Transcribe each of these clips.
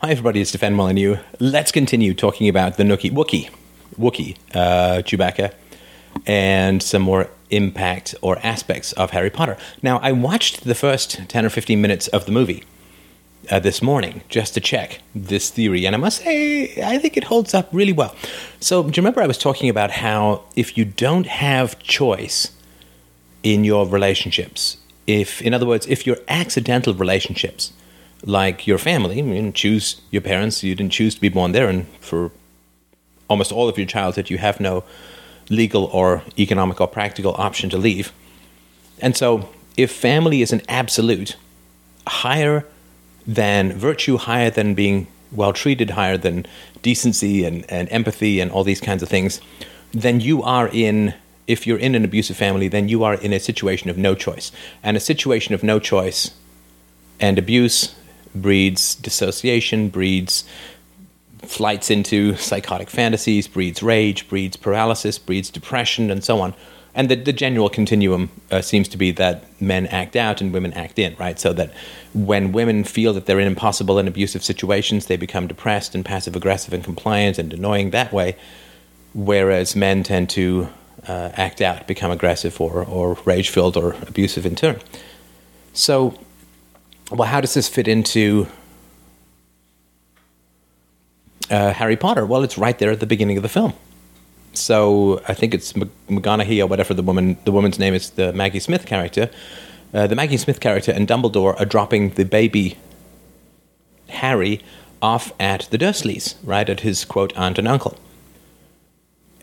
Hi, everybody. It's Stefan Molyneux. Let's continue talking about the Nookie Wookie, Wookie, uh, Chewbacca, and some more impact or aspects of Harry Potter. Now, I watched the first 10 or 15 minutes of the movie uh, this morning just to check this theory, and I must say, I think it holds up really well. So, do you remember I was talking about how if you don't have choice in your relationships, if, in other words, if your accidental relationships, like your family. You didn't choose your parents. You didn't choose to be born there, and for almost all of your childhood, you have no legal or economic or practical option to leave. And so, if family is an absolute, higher than virtue, higher than being well treated, higher than decency and, and empathy and all these kinds of things, then you are in, if you're in an abusive family, then you are in a situation of no choice. And a situation of no choice and abuse breeds dissociation, breeds flights into psychotic fantasies, breeds rage, breeds paralysis, breeds depression, and so on. And the, the general continuum uh, seems to be that men act out and women act in, right? So that when women feel that they're in impossible and abusive situations, they become depressed and passive aggressive and compliant and annoying that way, whereas men tend to uh, act out, become aggressive or, or rage filled or abusive in turn. So well, how does this fit into uh, Harry Potter? Well, it's right there at the beginning of the film. So I think it's McGonaghy or whatever the woman the woman's name is, the Maggie Smith character. Uh, the Maggie Smith character and Dumbledore are dropping the baby Harry off at the Dursleys, right at his quote aunt and uncle.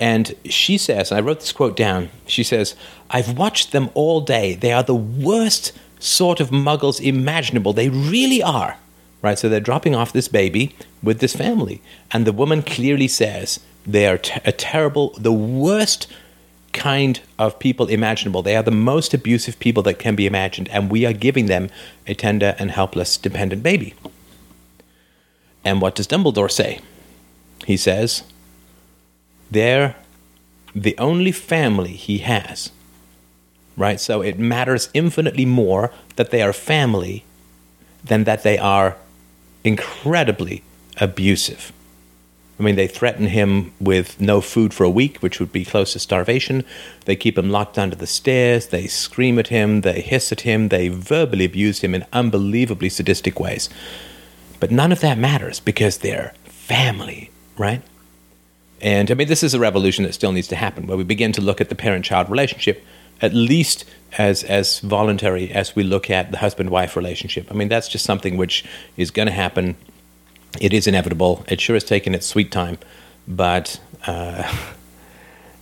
And she says, and I wrote this quote down. She says, "I've watched them all day. They are the worst." Sort of muggles imaginable. They really are. Right? So they're dropping off this baby with this family. And the woman clearly says they are a terrible, the worst kind of people imaginable. They are the most abusive people that can be imagined. And we are giving them a tender and helpless, dependent baby. And what does Dumbledore say? He says, they're the only family he has right? So it matters infinitely more that they are family than that they are incredibly abusive. I mean, they threaten him with no food for a week, which would be close to starvation. They keep him locked under the stairs. They scream at him. They hiss at him. They verbally abuse him in unbelievably sadistic ways. But none of that matters because they're family, right? And I mean, this is a revolution that still needs to happen, where we begin to look at the parent child relationship at least as as voluntary as we look at the husband wife relationship. I mean, that's just something which is going to happen. It is inevitable. It sure has taken its sweet time, but. Uh,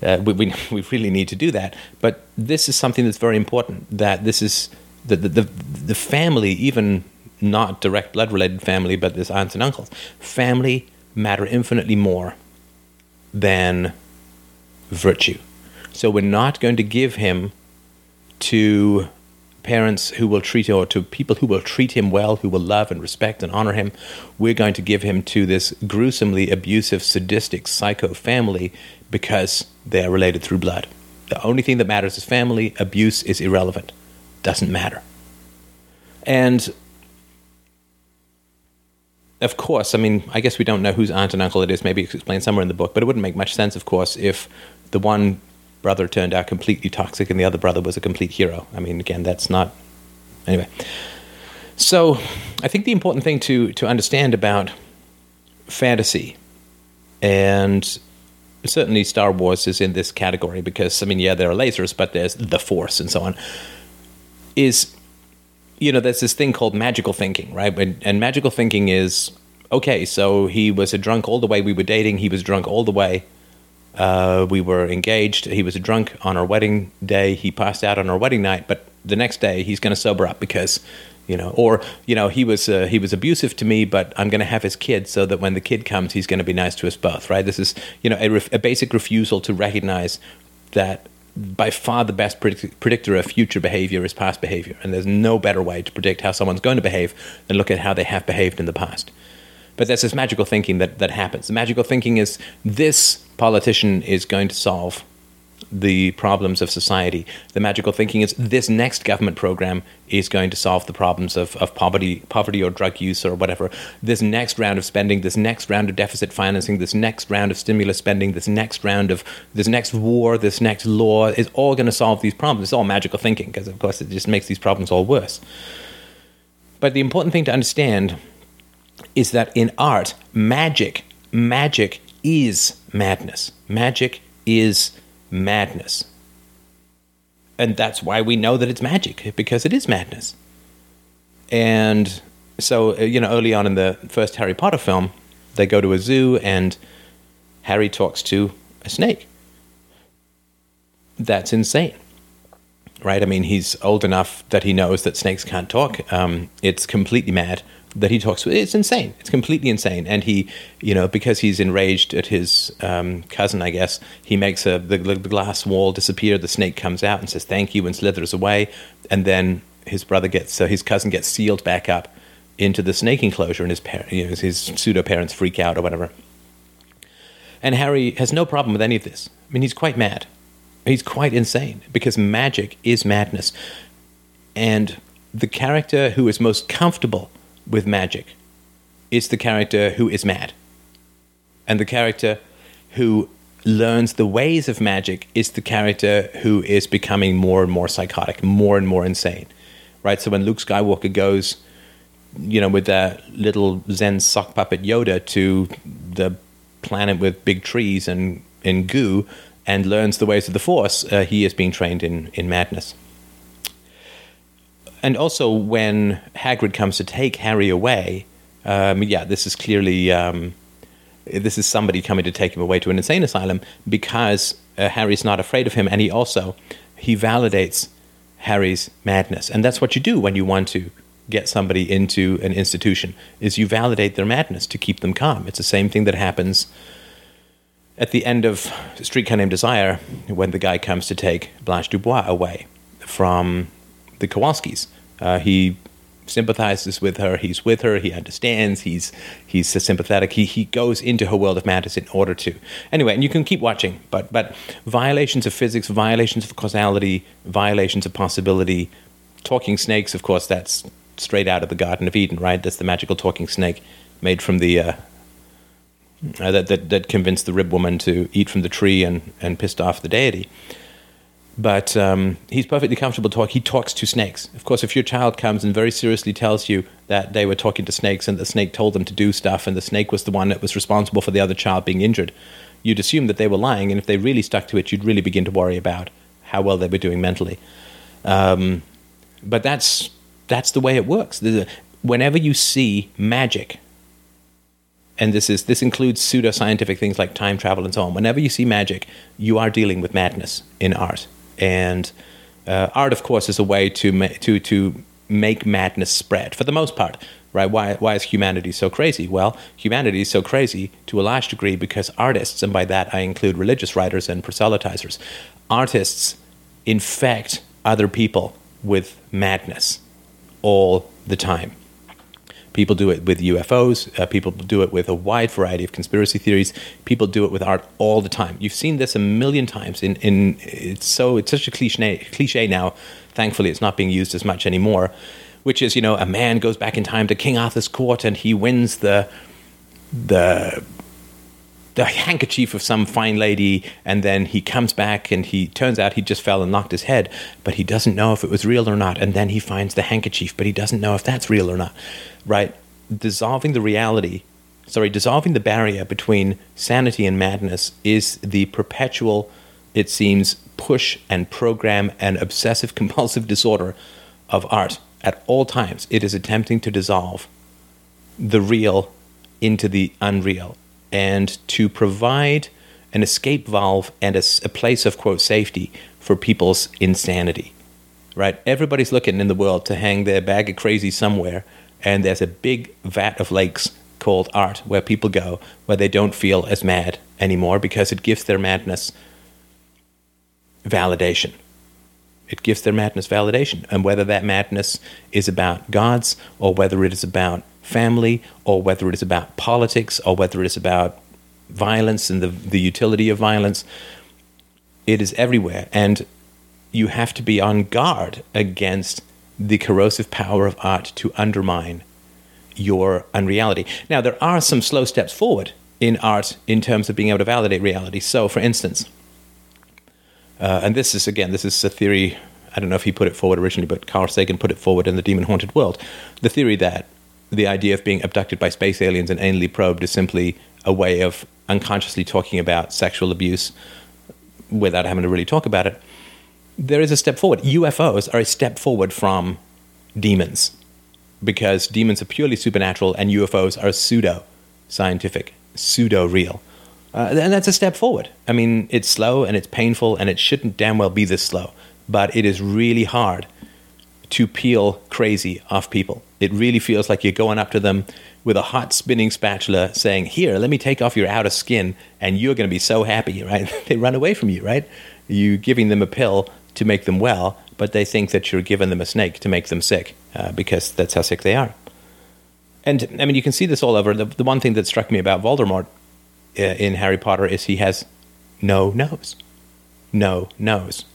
uh, we, we, we really need to do that. But this is something that's very important. That this is the the the, the family, even not direct blood related family, but this aunts and uncles, family matter infinitely more than virtue. So we're not going to give him to parents who will treat him or to people who will treat him well, who will love and respect and honor him. We're going to give him to this gruesomely abusive, sadistic, psycho family because they are related through blood. The only thing that matters is family. Abuse is irrelevant. Doesn't matter. And of course, I mean, I guess we don't know whose aunt and uncle it is. Maybe it's explained somewhere in the book, but it wouldn't make much sense, of course, if the one brother turned out completely toxic and the other brother was a complete hero. I mean, again, that's not. Anyway. So I think the important thing to, to understand about fantasy, and certainly Star Wars is in this category because, I mean, yeah, there are lasers, but there's the Force and so on, is, you know, there's this thing called magical thinking, right? And, and magical thinking is okay, so he was a drunk all the way we were dating, he was drunk all the way uh, we were engaged. He was drunk on our wedding day. He passed out on our wedding night, but the next day he's going to sober up because, you know, or you know, he was uh, he was abusive to me, but I'm going to have his kid so that when the kid comes, he's going to be nice to us both. Right? This is you know a, ref- a basic refusal to recognize that by far the best predict- predictor of future behavior is past behavior, and there's no better way to predict how someone's going to behave than look at how they have behaved in the past. But there's this magical thinking that, that happens. The magical thinking is this politician is going to solve the problems of society. The magical thinking is this next government program is going to solve the problems of, of poverty, poverty or drug use or whatever. This next round of spending, this next round of deficit financing, this next round of stimulus spending, this next round of this next war, this next law is all going to solve these problems. It's all magical thinking because, of course, it just makes these problems all worse. But the important thing to understand is that in art, magic, magic is madness. Magic is madness. And that's why we know that it's magic, because it is madness. And so, uh, you know, early on in the first Harry Potter film, they go to a zoo and Harry talks to a snake. That's insane. Right? I mean, he's old enough that he knows that snakes can't talk. Um, it's completely mad that he talks with. It's insane. It's completely insane. And he, you know, because he's enraged at his um, cousin, I guess, he makes a, the, the, glass wall disappear. The snake comes out and says thank you and slithers away. And then his brother gets, so his cousin gets sealed back up into the snake enclosure, and his you know, his pseudo parents freak out or whatever. And Harry has no problem with any of this. I mean, he's quite mad. He's quite insane because magic is madness. And the character who is most comfortable with magic is the character who is mad. And the character who learns the ways of magic is the character who is becoming more and more psychotic, more and more insane. Right? So when Luke Skywalker goes, you know, with that little Zen sock puppet Yoda to the planet with big trees and, and goo and learns the ways of the Force, uh, he is being trained in, in madness and also when Hagrid comes to take Harry away, um, yeah, this is clearly um, this is somebody coming to take him away to an insane asylum because uh, Harry's not afraid of him, and he also he validates Harry's madness, and that's what you do when you want to get somebody into an institution is you validate their madness to keep them calm. It's the same thing that happens at the end of Streetcar Named Desire when the guy comes to take Blanche Dubois away from the Kowalskis. Uh, he sympathizes with her. He's with her. He understands. He's he's sympathetic. He he goes into her world of madness in order to. Anyway, and you can keep watching, but but violations of physics, violations of causality, violations of possibility. Talking snakes, of course, that's straight out of the Garden of Eden, right? That's the magical talking snake made from the. Uh, uh, that, that that convinced the rib woman to eat from the tree and, and pissed off the deity but um, he's perfectly comfortable talk. He talks to snakes. Of course, if your child comes and very seriously tells you that they were talking to snakes and the snake told them to do stuff and the snake was the one that was responsible for the other child being injured, you'd assume that they were lying. And if they really stuck to it, you'd really begin to worry about how well they were doing mentally. Um, but that's that's the way it works. Whenever you see magic, and this is this includes pseudoscientific things like time travel and so on. Whenever you see magic, you are dealing with madness in art and uh, art, of course, is a way to ma- to to make madness spread for the most part. Right? Why why is humanity so crazy? Well, humanity is so crazy to a large degree because artists, and by that I include religious writers and proselytizers, artists infect other people with madness all the time. People do it with UFOs. Uh, people do it with a wide variety of conspiracy theories. People do it with art all the time. You've seen this a million times. In, in it's so it's such a cliche cliche now. Thankfully, it's not being used as much anymore. Which is, you know, a man goes back in time to King Arthur's court and he wins the the the handkerchief of some fine lady, and then he comes back and he turns out he just fell and knocked his head, but he doesn't know if it was real or not. And then he finds the handkerchief, but he doesn't know if that's real or not right? Dissolving the reality, sorry, dissolving the barrier between sanity and madness is the perpetual, it seems, push and program and obsessive compulsive disorder of art. At all times, it is attempting to dissolve the real into the unreal and to provide an escape valve and a, a, place of quote safety for people's insanity right everybody's looking in the world to hang their bag of crazy somewhere and there's a big vat of lakes called art where people go where they don't feel as mad anymore because it gives their madness validation. It gives their madness validation. And whether that madness is about gods or whether it is about family or whether it is about politics or whether it is about violence and the, the utility of violence, It is everywhere, and you have to be on guard against the corrosive power of art to undermine your unreality. Now, there are some slow steps forward in art in terms of being able to validate reality. So, for instance, uh, and this is again, this is a theory. I don't know if he put it forward originally, but Carl Sagan put it forward in the Demon Haunted World. The theory that the idea of being abducted by space aliens and anally probed is simply a way of unconsciously talking about sexual abuse without having to really talk about it. There is a step forward. UFOs are a step forward from demons because demons are purely supernatural and UFOs are pseudo scientific, pseudo real. Uh, and that's a step forward. I mean, it's slow and it's painful and it shouldn't damn well be this slow, but it is really hard to peel crazy off people. It really feels like you're going up to them with a hot spinning spatula saying, Here, let me take off your outer skin and you're going to be so happy, right? they run away from you, right? You giving them a pill to make them well, but they think that you're giving them a snake to make them sick uh, because that's how sick they are. And I mean, you can see this all over. The, the one thing that struck me about Voldemort Uh, in Harry Potter is he has no nose. No nose.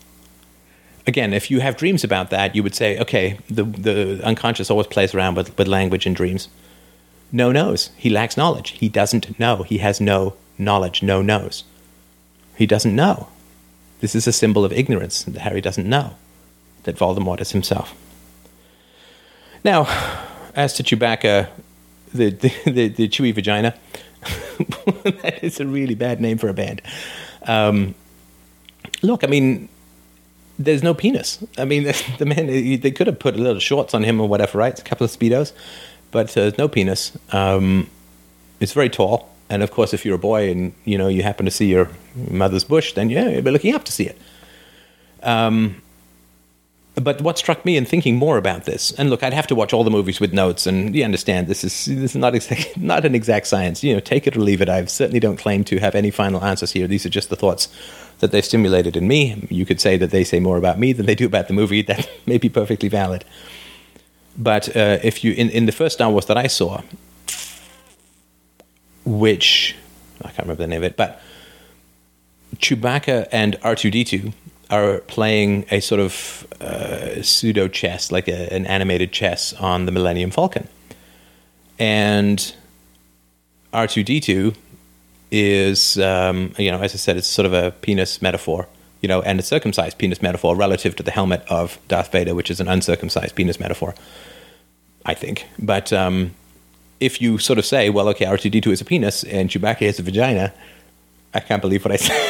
Again, if you have dreams about that, you would say, okay, the, the unconscious always plays around with, with language and dreams. No nose. He lacks knowledge. He doesn't know. He has no knowledge, no nose. He doesn't know. This is a symbol of ignorance that Harry doesn't know that Voldemort is himself. Now, as to Chewbacca, the, the, the, the Chewy Vagina, that is a really bad name for a band. Um, look, I mean, there's no penis. I mean, the man, they could have put a little shorts on him or whatever, right? A couple of Speedos, but uh, there's no penis. Um, it's very tall. And of course, if you're a boy and, you know, you happen to see your mother's bush, then yeah, you'll be looking up to see it. Um, but what struck me in thinking more about this, and look, I'd have to watch all the movies with notes, and you understand this is this is not exact, not an exact science. You know, take it or leave it. I certainly don't claim to have any final answers here. These are just the thoughts that they've stimulated in me. You could say that they say more about me than they do about the movie. That may be perfectly valid. But uh, if you in in the first Star Wars that I saw, which I can't remember the name of it, but Chewbacca and R two D two are playing a sort of uh, pseudo chess, like a, an animated chess on the Millennium Falcon. And R2D2 is, um, you know, as I said, it's sort of a penis metaphor, you know, and a circumcised penis metaphor relative to the helmet of Darth Vader, which is an uncircumcised penis metaphor, I think. But um, if you sort of say, well, okay, R2D2 is a penis and Chewbacca is a vagina, I can't believe what I said.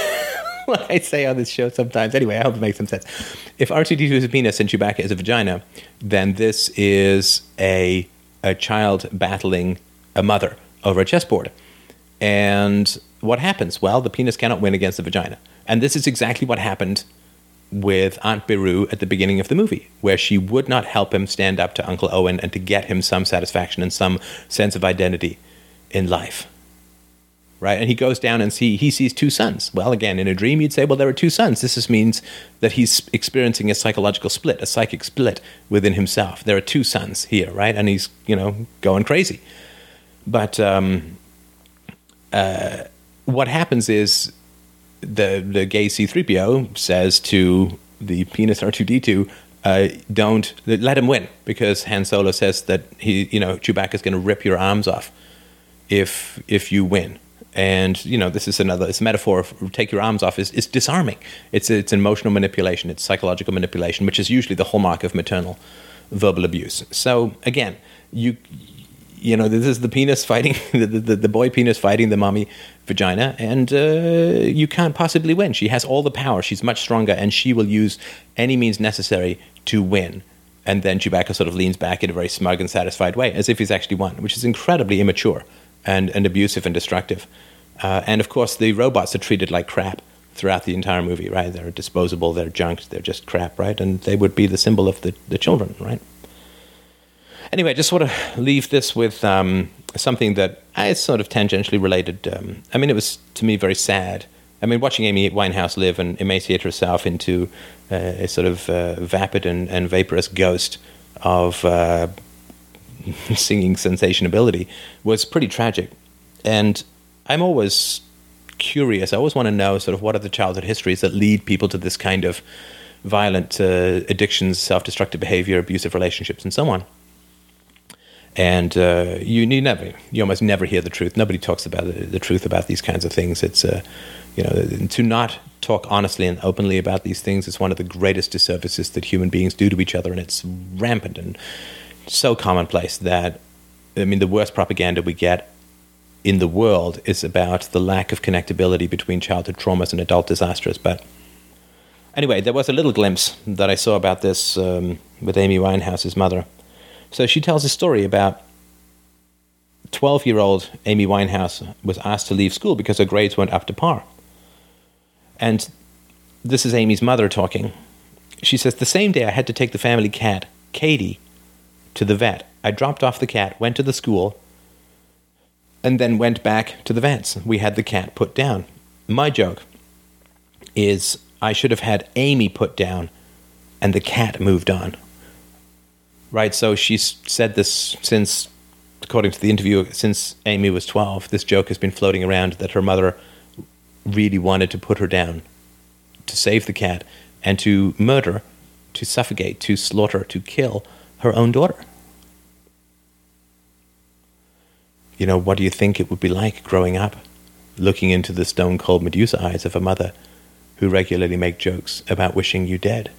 what I say on this show sometimes. Anyway, I hope it makes some sense. If R2D2 is a penis and Chewbacca is a vagina, then this is a a child battling a mother over a chessboard. And what happens? Well, the penis cannot win against the vagina. And this is exactly what happened with Aunt Beru at the beginning of the movie, where she would not help him stand up to Uncle Owen and to get him some satisfaction and some sense of identity in life right? And he goes down and see he sees two suns. Well, again, in a dream, you'd say, well, there are two sons. This just means that he's experiencing a psychological split, a psychic split within himself. There are two sons here, right? And he's you know going crazy. But um, uh, what happens is the the gay C-3PO says to the penis R2D2. Uh, don't let him win because Han Solo says that he, you know, Chewbacca is going to rip your arms off if if you win, and you know this is another it's a metaphor of take your arms off is, is disarming. It's it's emotional manipulation. It's psychological manipulation which is usually the hallmark of maternal verbal abuse. So again you you know this is the penis fighting the, the, the boy penis fighting the mommy vagina and uh, you can't possibly win. She has all the power. She's much stronger and she will use any means necessary to win. And then Chewbacca sort of leans back in a very smug and satisfied way as if he's actually won which is incredibly immature and, and abusive and destructive uh, and of course, the robots are treated like crap throughout the entire movie, right? They're disposable, they're junk, they're just crap, right? And they would be the symbol of the, the children, right? Anyway, I just want to leave this with um, something that is sort of tangentially related. Um, I mean, it was to me very sad. I mean, watching Amy Winehouse live and emaciate herself into uh, a sort of uh, vapid and, and, vaporous ghost of uh, singing sensation ability was pretty tragic. And I'm always curious. I always want to know sort of what are the childhood histories that lead people to this kind of violent uh, addictions, self-destructive behavior, abusive relationships, and so on. And uh, you, you never, you almost never hear the truth. Nobody talks about the, the truth about these kinds of things. It's, uh, you know, to not talk honestly and openly about these things is one of the greatest disservices that human beings do to each other, and it's rampant and so commonplace that, I mean, the worst propaganda we get in the world is about the lack of connectability between childhood traumas and adult disasters. But anyway, there was a little glimpse that I saw about this um, with Amy Winehouse's mother. So she tells a story about 12 year old Amy Winehouse was asked to leave school because her grades weren't up to par. And this is Amy's mother talking. She says, The same day I had to take the family cat, Katie, to the vet. I dropped off the cat, went to the school, and then went back to the vets. We had the cat put down. My joke is I should have had Amy put down and the cat moved on. Right? So she's said this since, according to the interview, since Amy was 12. This joke has been floating around that her mother really wanted to put her down to save the cat and to murder, to suffocate, to slaughter, to kill her own daughter. You know, what do you think it would be like growing up, looking into the stone cold Medusa eyes of a mother who regularly make jokes about wishing you dead?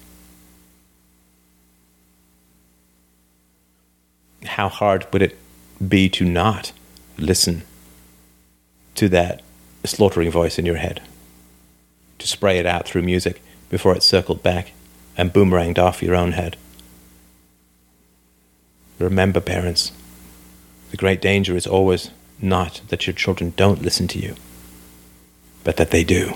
How hard would it be to not listen to that slaughtering voice in your head? To spray it out through music before it circled back and boomeranged off your own head? Remember, parents, the great danger is always not that your children don't listen to you, but that they do.